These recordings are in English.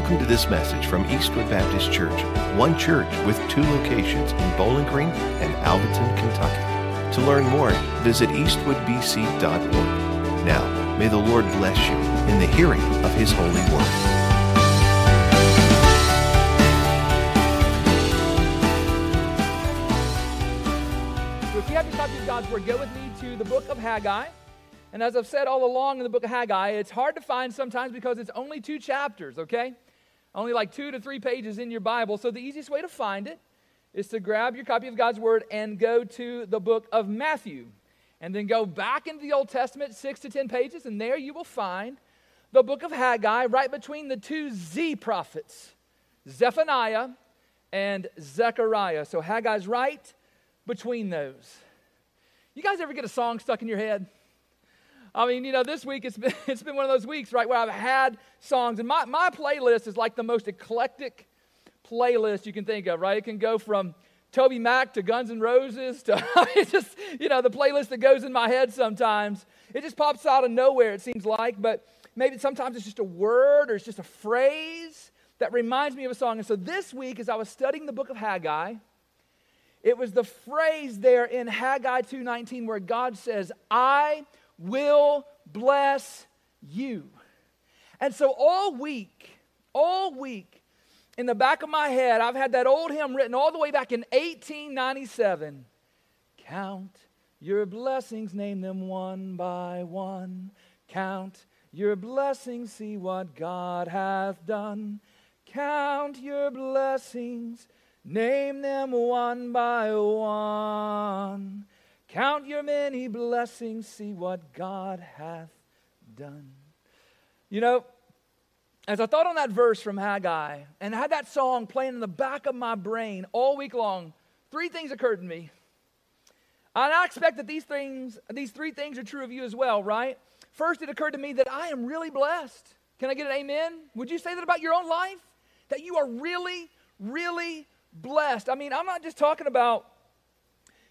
Welcome to this message from Eastwood Baptist Church, one church with two locations in Bowling Green and Alvaton, Kentucky. To learn more, visit eastwoodbc.org. Now, may the Lord bless you in the hearing of His holy word. So If you have your copy of God's Word, go with me to the book of Haggai. And as I've said all along in the book of Haggai, it's hard to find sometimes because it's only two chapters, okay? Only like two to three pages in your Bible. So the easiest way to find it is to grab your copy of God's Word and go to the book of Matthew. And then go back into the Old Testament, six to ten pages, and there you will find the book of Haggai right between the two Z prophets, Zephaniah and Zechariah. So Haggai's right between those. You guys ever get a song stuck in your head? I mean, you know, this week it's been, it's been one of those weeks, right, where I've had songs. And my, my playlist is like the most eclectic playlist you can think of, right? It can go from Toby Mac to Guns N' Roses to, it's just, you know, the playlist that goes in my head sometimes. It just pops out of nowhere, it seems like. But maybe sometimes it's just a word or it's just a phrase that reminds me of a song. And so this week, as I was studying the book of Haggai, it was the phrase there in Haggai 2:19 where God says, "I will bless you. And so all week, all week, in the back of my head, I've had that old hymn written all the way back in 1897. Count your blessings, name them one by one. Count your blessings, see what God hath done. Count your blessings, name them one by one. Count your many blessings, see what God hath done. You know, as I thought on that verse from Haggai and had that song playing in the back of my brain all week long, three things occurred to me. And I expect that these things, these three things are true of you as well, right? First, it occurred to me that I am really blessed. Can I get an amen? Would you say that about your own life? That you are really, really blessed. I mean, I'm not just talking about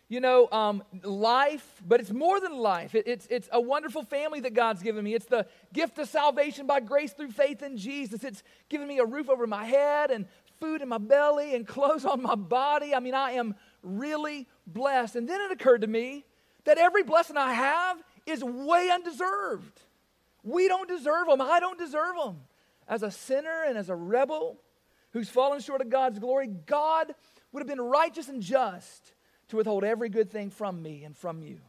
you know, um, life, but it's more than life. It, it's, it's a wonderful family that God's given me. It's the gift of salvation by grace through faith in Jesus. It's given me a roof over my head and food in my belly and clothes on my body. I mean, I am really blessed. And then it occurred to me that every blessing I have is way undeserved. We don't deserve them. I don't deserve them. As a sinner and as a rebel who's fallen short of God's glory, God would have been righteous and just to withhold every good thing from me and from you.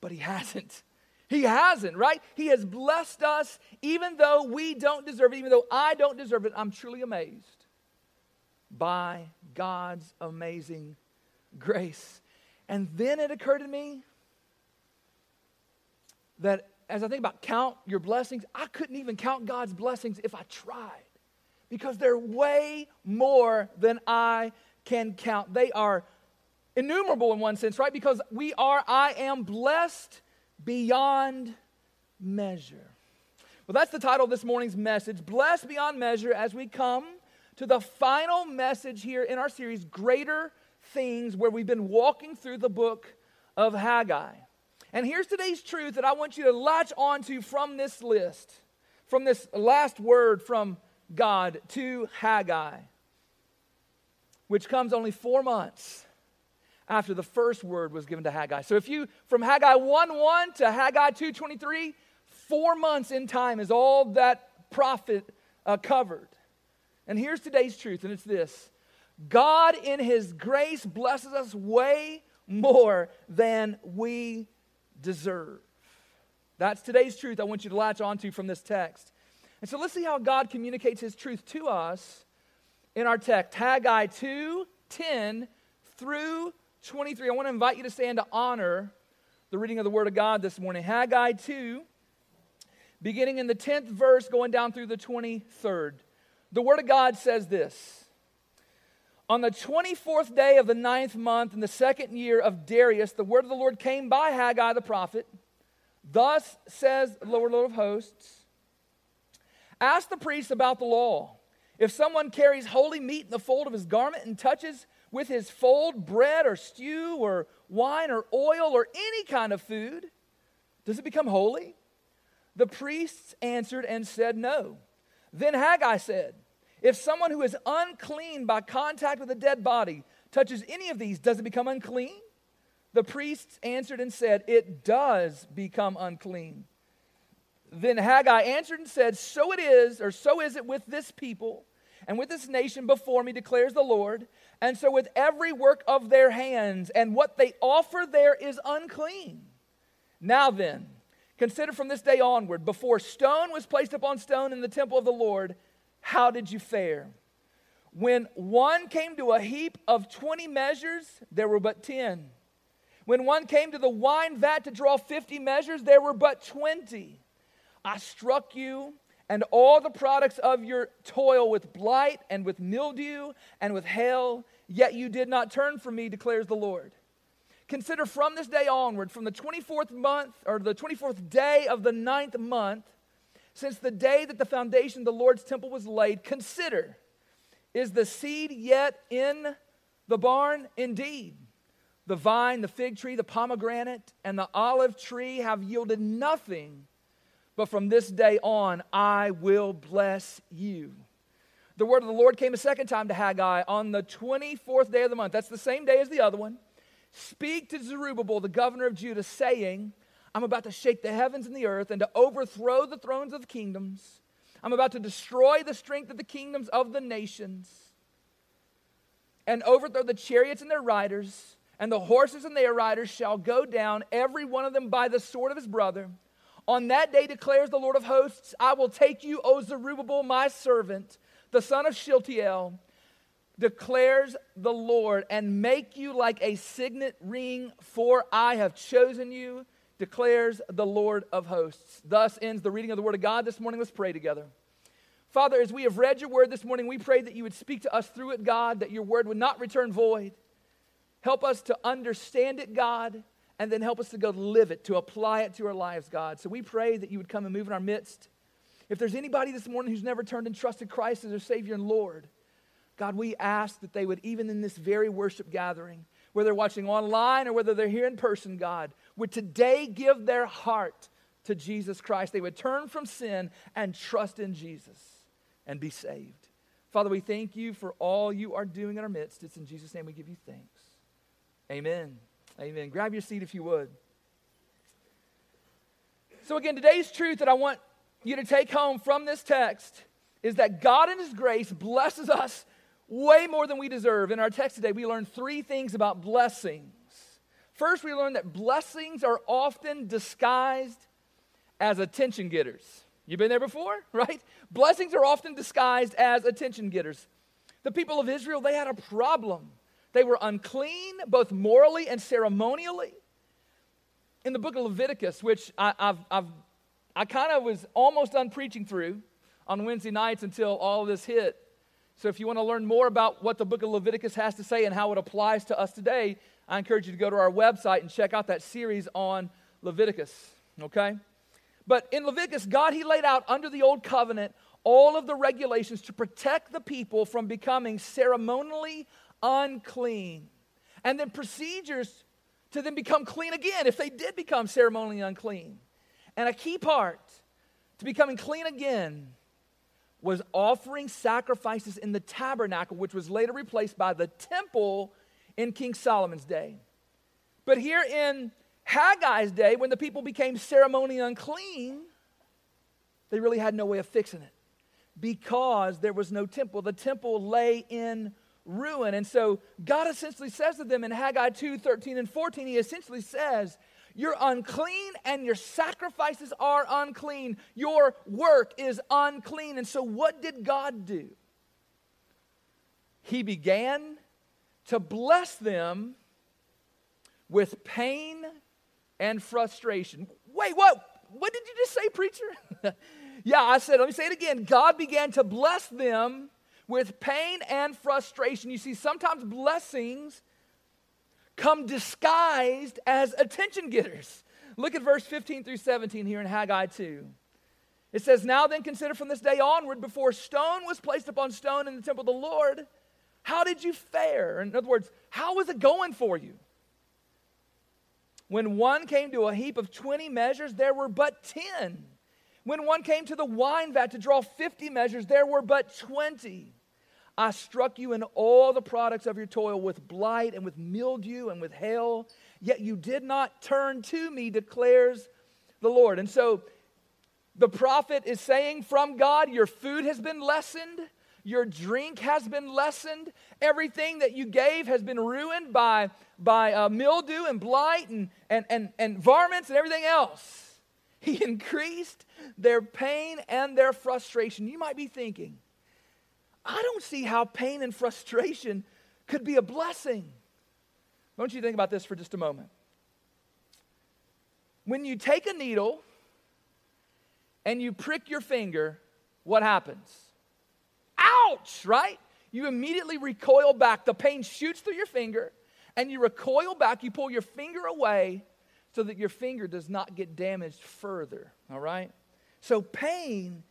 But He hasn't. He hasn't, right? He has blessed us even though we don't deserve it, even though I don't deserve it. I'm truly amazed by God's amazing grace. And then it occurred to me that as I think about count your blessings, I couldn't even count God's blessings if I tried because they're way more than I can count. They are innumerable in one sense, right? Because we are, I am blessed beyond measure. Well, that's the title of this morning's message Blessed Beyond Measure, as we come to the final message here in our series, Greater Things, where we've been walking through the book of Haggai. And here's today's truth that I want you to latch onto from this list, from this last word from God to Haggai, which comes only four months after the first word was given to Haggai. So if you, from Haggai 1 1 to Haggai 2:23, four months in time is all that prophet uh, covered. And here's today's truth, and it's this God, in His grace, blesses us way more than we deserve. That's today's truth I want you to latch onto from this text. And so let's see how God communicates His truth to us in our text Haggai 2:10 through 23. I want to invite you to stand to honor the reading of the Word of God this morning. Haggai 2, beginning in the 10th verse, going down through the 23rd. The Word of God says this On the 24th day of the ninth month in the second year of Darius, the word of the Lord came by Haggai the prophet. Thus says the Lord, Lord of hosts Ask the priests about the law. If someone carries holy meat in the fold of his garment and touches with his fold bread or stew or wine or oil or any kind of food? Does it become holy? The priests answered and said, No. Then Haggai said, If someone who is unclean by contact with a dead body touches any of these, does it become unclean? The priests answered and said, It does become unclean. Then Haggai answered and said, So it is, or so is it with this people and with this nation before me, declares the Lord. And so with every work of their hands, and what they offer there is unclean. Now then, consider from this day onward, before stone was placed upon stone in the temple of the Lord, how did you fare? When one came to a heap of 20 measures, there were but 10. When one came to the wine vat to draw 50 measures, there were but 20. I struck you and all the products of your toil with blight and with mildew and with hail, yet you did not turn from me, declares the Lord. Consider from this day onward, from the 24th month or the 24th day of the ninth month, since the day that the foundation of the Lord's temple was laid, consider is the seed yet in the barn? Indeed. The vine, the fig tree, the pomegranate, and the olive tree have yielded nothing, but from this day on I will bless you. The word of the Lord came a second time to Haggai on the 24th day of the month. That's the same day as the other one. Speak to Zerubbabel, the governor of Judah, saying, I'm about to shake the heavens and the earth and to overthrow the thrones of the kingdoms. I'm about to destroy the strength of the kingdoms of the nations and overthrow the chariots and their riders and the horses and their riders shall go down, every one of them by the sword of his brother. On that day declares the Lord of hosts, I will take you, O Zerubbabel, my servant, the son of Shealtiel, declares the Lord, and make you like a signet ring, for I have chosen you, declares the Lord of hosts. Thus ends the reading of the word of God this morning. Let's pray together. Father, as we have read your word this morning, we pray that you would speak to us through it, God, that your word would not return void. Help us to understand it, God, and then help us to go live it, to apply it to our lives, God. So we pray that you would come and move in our midst. If there's anybody this morning who's never turned and trusted Christ as their Savior and Lord, God, we ask that they would, even in this very worship gathering, whether they're watching online or whether they're here in person, God, would today give their heart to Jesus Christ. They would turn from sin and trust in Jesus and be saved. Father, we thank you for all you are doing in our midst. It's in Jesus' name we give you thanks. Amen. Amen. Grab your seat if you would. So, again, today's truth that I want you to take home from this text is that God in His grace blesses us way more than we deserve. In our text today, we learn three things about blessings. First, we learn that blessings are often disguised as attention getters. You've been there before, right? Blessings are often disguised as attention getters. The people of Israel, they had a problem they were unclean, both morally and ceremonially. In the book of Leviticus, which I, I've, I've, I kind of was almost done preaching through on Wednesday nights until all of this hit. So if you want to learn more about what the book of Leviticus has to say and how it applies to us today, I encourage you to go to our website and check out that series on Leviticus, okay? But in Leviticus, God, He laid out under the old covenant all of the regulations to protect the people from becoming ceremonially unclean. And then procedures to then become clean again if they did become ceremonially unclean. And a key part to becoming clean again was offering sacrifices in the tabernacle, which was later replaced by the temple in King Solomon's day. But here in Haggai's day, when the people became ceremonially unclean, they really had no way of fixing it because there was no temple. The temple lay in ruin. And so God essentially says to them in Haggai 2 13 and 14, He essentially says, You're unclean and your sacrifices are unclean. Your work is unclean. And so what did God do? He began to bless them with pain and frustration. Wait, what? What did you just say, preacher? yeah, I said, let me say it again. God began to bless them with pain and frustration. You see, sometimes blessings come disguised as attention getters. Look at verse 15 through 17 here in Haggai 2. It says, Now then, consider from this day onward, before stone was placed upon stone in the temple of the Lord, how did you fare? In other words, how was it going for you? When one came to a heap of 20 measures, there were but 10. When one came to the wine vat to draw 50 measures, there were but 20. I struck you in all the products of your toil with blight and with mildew and with hail, yet you did not turn to me, declares the Lord. And so the prophet is saying from God, Your food has been lessened, your drink has been lessened, everything that you gave has been ruined by, by uh, mildew and blight and, and, and, and varmints and everything else. He increased their pain and their frustration. You might be thinking, I don't see how pain and frustration could be a blessing. Don't you think about this for just a moment? When you take a needle and you prick your finger, what happens? Ouch, right? You immediately recoil back. The pain shoots through your finger, and you recoil back. You pull your finger away, so that your finger does not get damaged further, all right? So, pain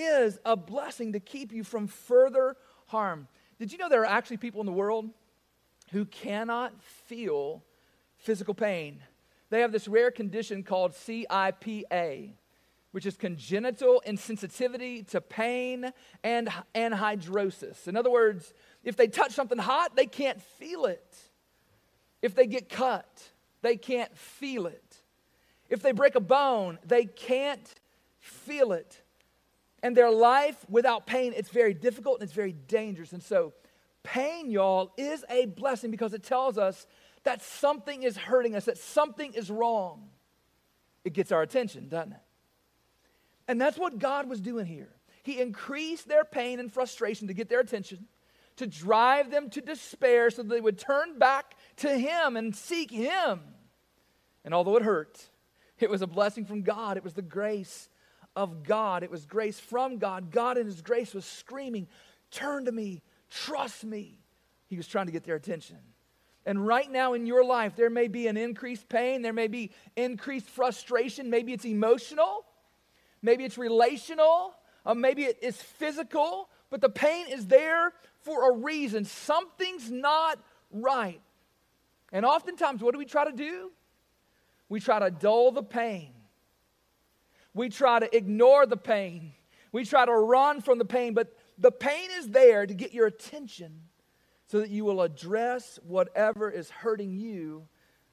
is a blessing to keep you from further harm. Did you know there are actually people in the world who cannot feel physical pain? They have this rare condition called CIPA, which is congenital insensitivity to pain and anhidrosis. In other words, if they touch something hot, they can't feel it. If they get cut, they can't feel it. If they break a bone, they can't feel it. And their life without pain, it's very difficult and it's very dangerous. And so, pain, y'all, is a blessing because it tells us that something is hurting us, that something is wrong. It gets our attention, doesn't it? And that's what God was doing here. He increased their pain and frustration to get their attention, to drive them to despair so they would turn back to Him and seek Him. And although it hurt, it was a blessing from God. It was the grace of God. It was grace from God. God in His grace was screaming, Turn to me, trust me. He was trying to get their attention. And right now in your life, there may be an increased pain, there may be increased frustration. Maybe it's emotional, maybe it's relational, uh, maybe it is physical, but the pain is there for a reason. Something's not right. And oftentimes, what do we try to do? We try to dull the pain. We try to ignore the pain. We try to run from the pain, but the pain is there to get your attention so that you will address whatever is hurting you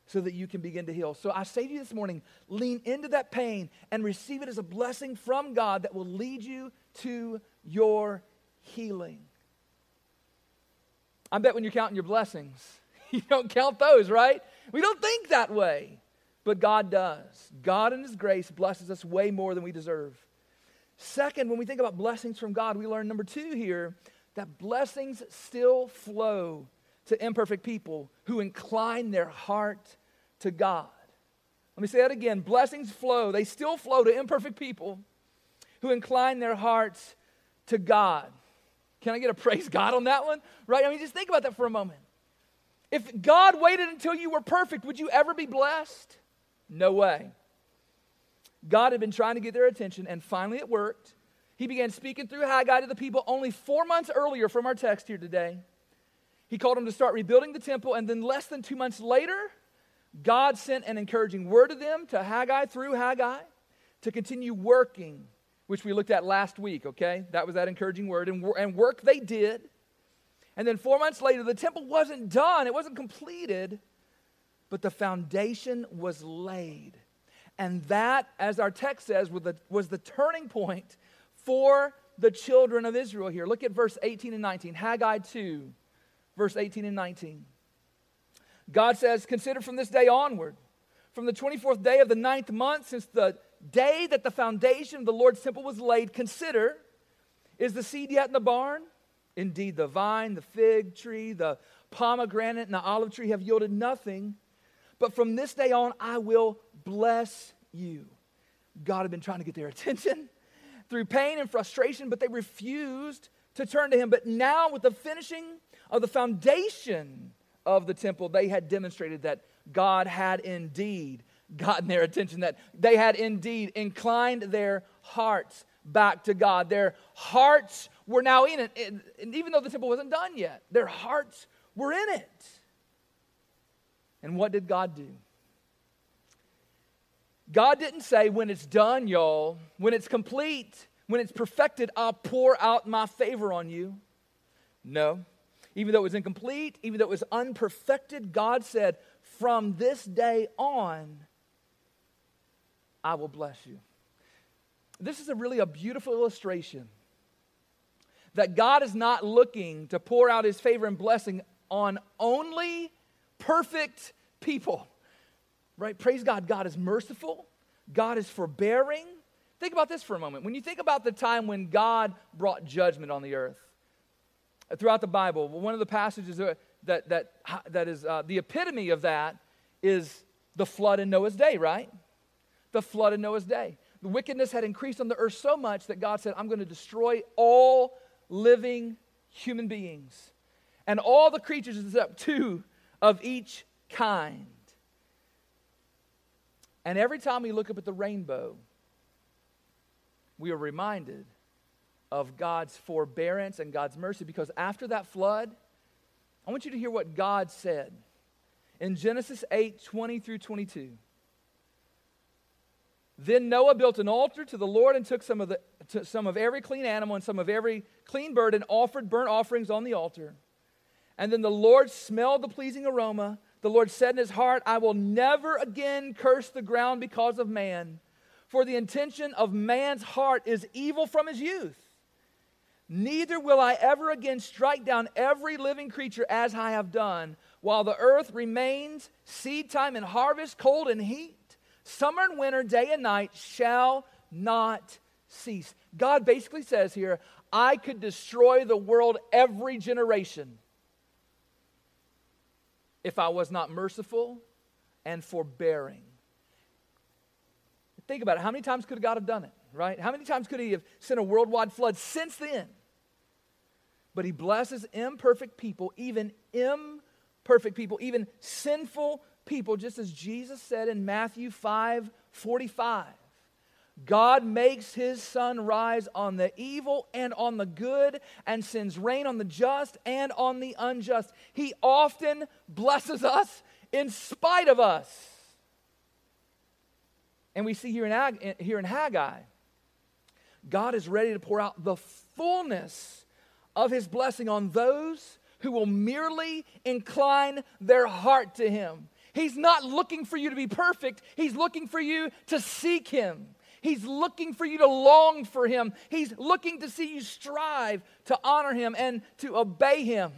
so that you can begin to heal. So I say to you this morning lean into that pain and receive it as a blessing from God that will lead you to your healing. I bet when you're counting your blessings, you don't count those, right? We don't think that way. But God does. God, in His grace, blesses us way more than we deserve. Second, when we think about blessings from God, we learn number two here that blessings still flow to imperfect people who incline their heart to God. Let me say that again. Blessings flow, they still flow to imperfect people who incline their hearts to God. Can I get a praise God on that one? Right? I mean, just think about that for a moment. If God waited until you were perfect, would you ever be blessed? No way. God had been trying to get their attention, and finally it worked. He began speaking through Haggai to the people only four months earlier from our text here today. He called them to start rebuilding the temple, and then less than two months later, God sent an encouraging word to them, to Haggai, through Haggai, to continue working, which we looked at last week, okay? That was that encouraging word. And, and work they did. And then four months later, the temple wasn't done, it wasn't completed but the foundation was laid. And that, as our text says, was the, was the turning point for the children of Israel here. Look at verse 18 and 19. Haggai 2, verse 18 and 19. God says, Consider from this day onward, from the 24th day of the ninth month, since the day that the foundation of the Lord's temple was laid, consider, is the seed yet in the barn? Indeed, the vine, the fig tree, the pomegranate, and the olive tree have yielded nothing but from this day on, I will bless you. God had been trying to get their attention through pain and frustration, but they refused to turn to Him. But now, with the finishing of the foundation of the temple, they had demonstrated that God had indeed gotten their attention, that they had indeed inclined their hearts back to God. Their hearts were now in it. And even though the temple wasn't done yet, their hearts were in it. And what did God do? God didn't say, when it's done, y'all, when it's complete, when it's perfected, I'll pour out my favor on you. No. Even though it was incomplete, even though it was unperfected, God said, from this day on, I will bless you. This is a really a beautiful illustration that God is not looking to pour out his favor and blessing on only perfect people. Right? Praise God. God is merciful, God is forbearing. Think about this for a moment. When you think about the time when God brought judgment on the earth, throughout the Bible, one of the passages that, that, that is uh, the epitome of that is the flood in Noah's day, right? The flood in Noah's day. The wickedness had increased on the earth so much that God said, I'm going to destroy all living human beings and all the creatures except two of each kind. And every time we look up at the rainbow, we are reminded of God's forbearance and God's mercy because after that flood, I want you to hear what God said in Genesis 8 20 through 22. Then Noah built an altar to the Lord and took some of, the, some of every clean animal and some of every clean bird and offered burnt offerings on the altar. And then the Lord smelled the pleasing aroma. The Lord said in his heart, I will never again curse the ground because of man, for the intention of man's heart is evil from his youth. Neither will I ever again strike down every living creature as I have done, while the earth remains, seed time and harvest, cold and heat, summer and winter, day and night shall not cease. God basically says here, I could destroy the world every generation if I was not merciful and forbearing. Think about it. How many times could God have done it, right? How many times could He have sent a worldwide flood since then? But He blesses imperfect people, even imperfect people, even sinful people, just as Jesus said in Matthew 5 45. God makes his sun rise on the evil and on the good and sends rain on the just and on the unjust. He often blesses us in spite of us. And we see here in, Ag- here in Haggai, God is ready to pour out the fullness of his blessing on those who will merely incline their heart to him. He's not looking for you to be perfect, he's looking for you to seek him. He's looking for you to long for Him. He's looking to see you strive to honor Him and to obey Him.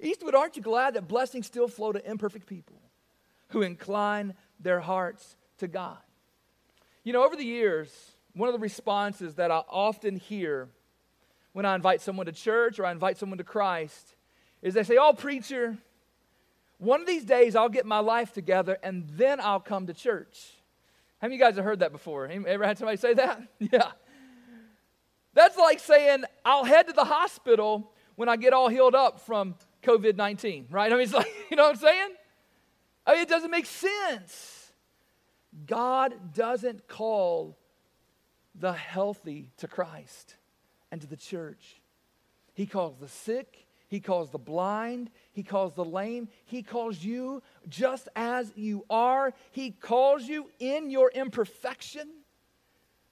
Eastwood, aren't you glad that blessings still flow to imperfect people who incline their hearts to God? You know, over the years, one of the responses that I often hear when I invite someone to church or I invite someone to Christ is they say, Oh, preacher, one of these days I'll get my life together and then I'll come to church. How many of you guys have heard that before? Ever had somebody say that? Yeah. That's like saying, I'll head to the hospital when I get all healed up from COVID 19, right? I mean, it's like, you know what I'm saying? I mean, it doesn't make sense. God doesn't call the healthy to Christ and to the church, He calls the sick, He calls the blind, he calls the lame. He calls you just as you are. He calls you in your imperfection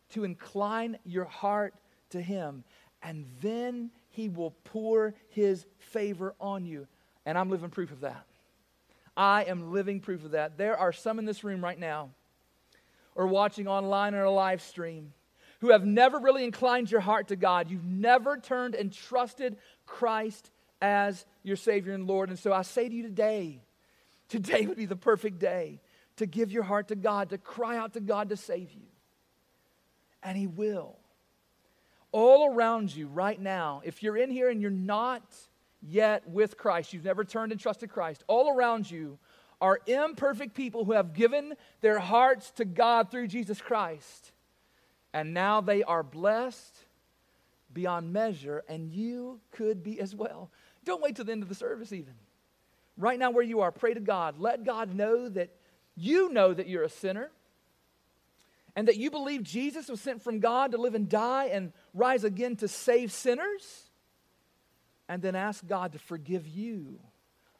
to incline your heart to Him. And then He will pour His favor on you. And I'm living proof of that. I am living proof of that. There are some in this room right now or watching online or a live stream who have never really inclined your heart to God. You've never turned and trusted Christ as your Savior and Lord. And so I say to you today, today would be the perfect day to give your heart to God, to cry out to God to save you. And He will. All around you right now, if you're in here and you're not yet with Christ, you've never turned and trusted Christ, all around you are imperfect people who have given their hearts to God through Jesus Christ. And now they are blessed beyond measure, and you could be as well. Don't wait till the end of the service, even. Right now, where you are, pray to God. Let God know that you know that you're a sinner and that you believe Jesus was sent from God to live and die and rise again to save sinners. And then ask God to forgive you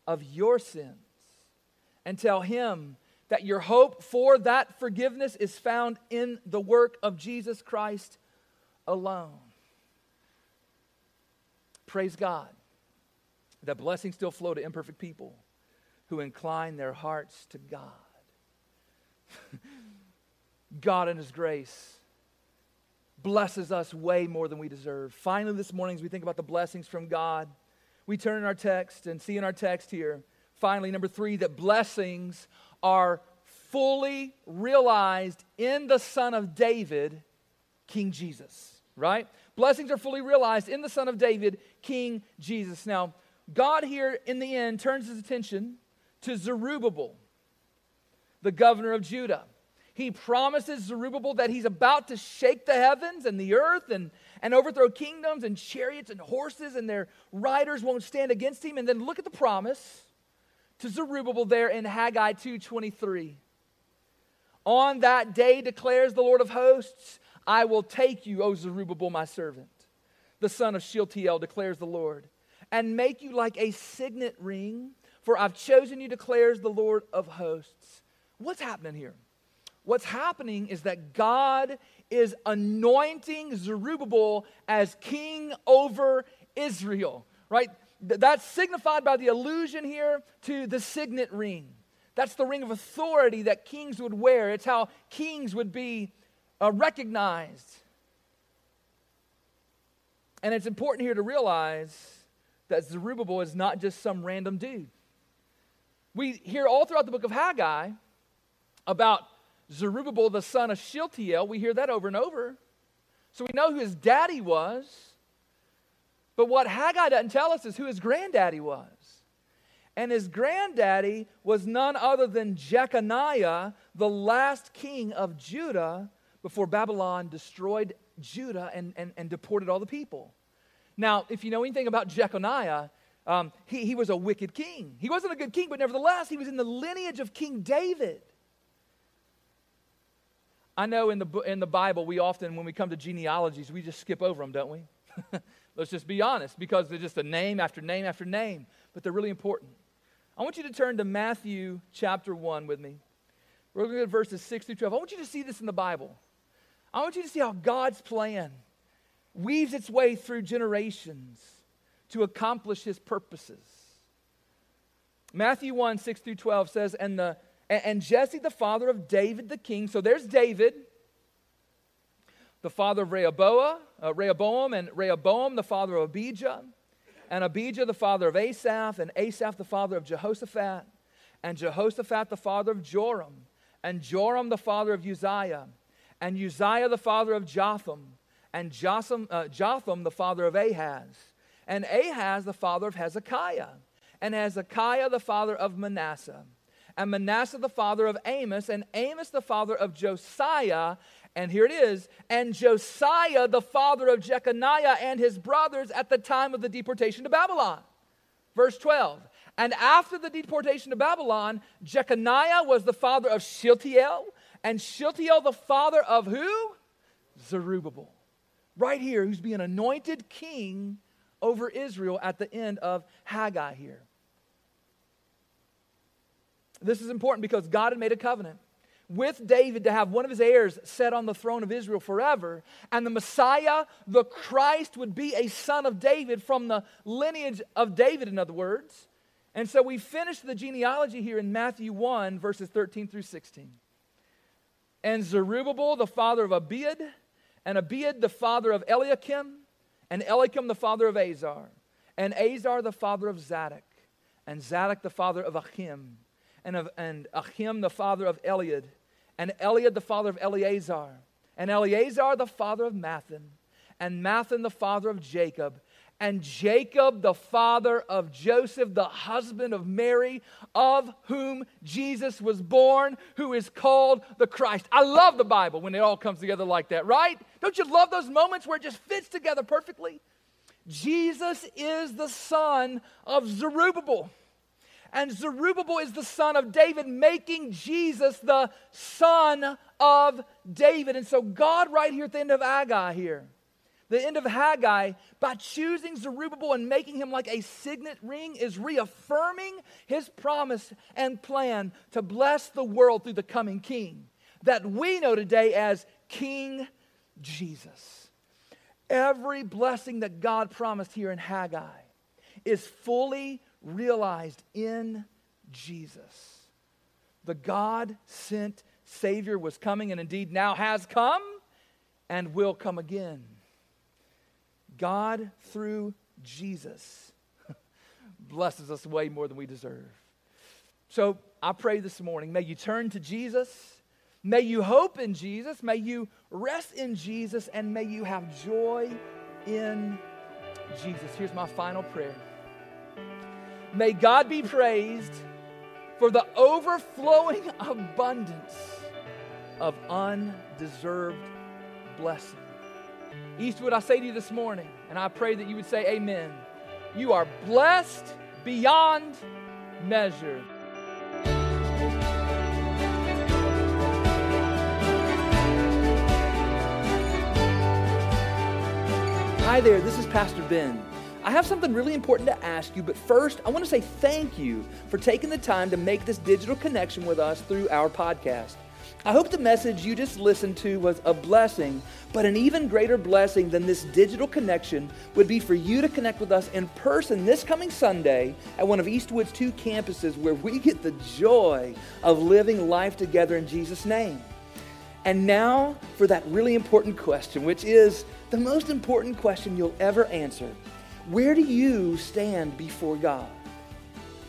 of your sins and tell Him that your hope for that forgiveness is found in the work of Jesus Christ alone. Praise God that blessings still flow to imperfect people who incline their hearts to God. God, in His grace, blesses us way more than we deserve. Finally, this morning, as we think about the blessings from God, we turn in our text and see in our text here, finally, number three, that blessings are fully realized in the Son of David, King Jesus, right? Blessings are fully realized in the Son of David, King Jesus. Now, God here in the end turns his attention to Zerubbabel, the governor of Judah. He promises Zerubbabel that he's about to shake the heavens and the earth and, and overthrow kingdoms and chariots and horses, and their riders won't stand against him. And then look at the promise to Zerubbabel there in Haggai 2:23. On that day declares the Lord of hosts, I will take you, O Zerubbabel, my servant, the son of Shealtiel, declares the Lord, and make you like a signet ring, for I've chosen you, declares the Lord of hosts. What's happening here? What's happening is that God is anointing Zerubbabel as king over Israel, right? That's signified by the allusion here to the signet ring. That's the ring of authority that kings would wear. It's how kings would be uh, recognized. And it's important here to realize that Zerubbabel is not just some random dude. We hear all throughout the book of Haggai about Zerubbabel, the son of Shealtiel. We hear that over and over. So we know who his daddy was. But what Haggai doesn't tell us is who his granddaddy was. And his granddaddy was none other than Jeconiah, the last king of Judah, before Babylon destroyed Judah and, and, and deported all the people. Now, if you know anything about Jeconiah, um, he, he was a wicked king. He wasn't a good king, but nevertheless, he was in the lineage of King David. I know in the, in the Bible, we often, when we come to genealogies, we just skip over them, don't we? Let's just be honest, because they're just a name after name after name, but they're really important. I want you to turn to Matthew chapter 1 with me. We're looking at verses 6 through 12. I want you to see this in the Bible. I want you to see how God's plan weaves its way through generations to accomplish his purposes. Matthew 1 6 through 12 says, And, the, and Jesse, the father of David the king, so there's David, the father of Rehoboam, uh, Rehoboam, and Rehoboam, the father of Abijah, and Abijah, the father of Asaph, and Asaph, the father of Jehoshaphat, and Jehoshaphat, the father of Joram, and Joram, the father of Uzziah and Uzziah the father of Jotham, and Jotham, uh, Jotham the father of Ahaz, and Ahaz the father of Hezekiah, and Hezekiah the father of Manasseh, and Manasseh the father of Amos, and Amos the father of Josiah, and here it is, and Josiah the father of Jeconiah and his brothers at the time of the deportation to Babylon. Verse 12. And after the deportation to Babylon, Jeconiah was the father of Shealtiel, and Shealtiel, the father of who? Zerubbabel. Right here, who's being anointed king over Israel at the end of Haggai here. This is important because God had made a covenant with David to have one of his heirs set on the throne of Israel forever. And the Messiah, the Christ, would be a son of David from the lineage of David, in other words. And so we finish the genealogy here in Matthew 1, verses 13 through 16 and Zerubbabel the father of Abiud, and Abiud the father of Eliakim, and Eliakim the father of Azor, and Azor the father of Zadok, and Zadok the father of Achim, and, of, and Achim the father of Eliud, and Eliud the father of Eleazar, and Eleazar the father of Matthan, and Matthan the father of Jacob, and Jacob, the father of Joseph, the husband of Mary, of whom Jesus was born, who is called the Christ. I love the Bible when it all comes together like that, right? Don't you love those moments where it just fits together perfectly? Jesus is the son of Zerubbabel. And Zerubbabel is the son of David, making Jesus the son of David. And so, God, right here at the end of Haggai, here, The end of Haggai, by choosing Zerubbabel and making him like a signet ring, is reaffirming his promise and plan to bless the world through the coming king that we know today as King Jesus. Every blessing that God promised here in Haggai is fully realized in Jesus. The God sent Savior was coming and indeed now has come and will come again. God, through Jesus, blesses us way more than we deserve. So I pray this morning, may you turn to Jesus. May you hope in Jesus. May you rest in Jesus. And may you have joy in Jesus. Here's my final prayer. May God be praised for the overflowing abundance of undeserved blessing. Eastwood, I say to you this morning, and I pray that you would say amen. You are blessed beyond measure. Hi there, this is Pastor Ben. I have something really important to ask you, but first, I want to say thank you for taking the time to make this digital connection with us through our podcast. I hope the message you just listened to was a blessing, but an even greater blessing than this digital connection would be for you to connect with us in person this coming Sunday at one of Eastwood's two campuses where we get the joy of living life together in Jesus' name. And now for that really important question, which is the most important question you'll ever answer Where do you stand before God?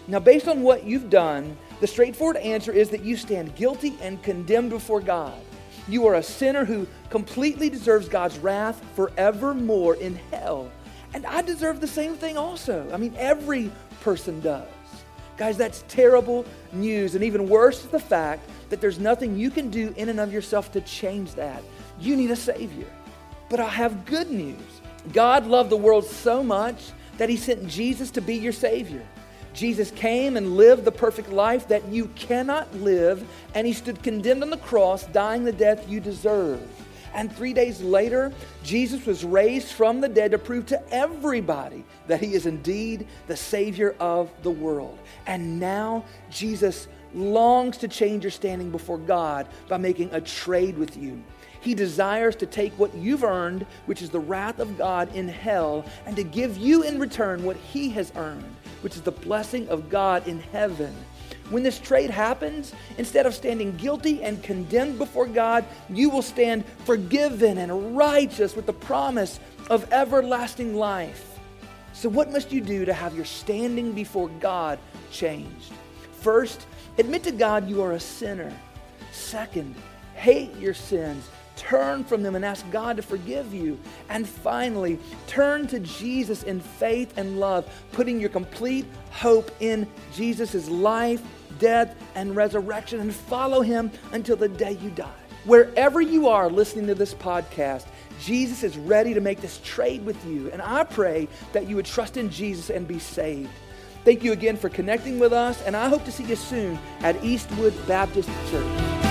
Now, based on what you've done, the straightforward answer is that you stand guilty and condemned before God. You are a sinner who completely deserves God's wrath forevermore in hell. And I deserve the same thing also. I mean, every person does. Guys, that's terrible news. And even worse is the fact that there's nothing you can do in and of yourself to change that. You need a Savior. But I have good news. God loved the world so much that He sent Jesus to be your Savior. Jesus came and lived the perfect life that you cannot live, and he stood condemned on the cross, dying the death you deserve. And three days later, Jesus was raised from the dead to prove to everybody that he is indeed the Savior of the world. And now, Jesus longs to change your standing before God by making a trade with you. He desires to take what you've earned, which is the wrath of God in hell, and to give you in return what he has earned, which is the blessing of God in heaven. When this trade happens, instead of standing guilty and condemned before God, you will stand forgiven and righteous with the promise of everlasting life. So, what must you do to have your standing before God changed? First, admit to God you are a sinner. Second, hate your sins Turn from them and ask God to forgive you. And finally, turn to Jesus in faith and love, putting your complete hope in Jesus' life, death, and resurrection, and follow him until the day you die. Wherever you are listening to this podcast, Jesus is ready to make this trade with you. And I pray that you would trust in Jesus and be saved. Thank you again for connecting with us, and I hope to see you soon at Eastwood Baptist Church.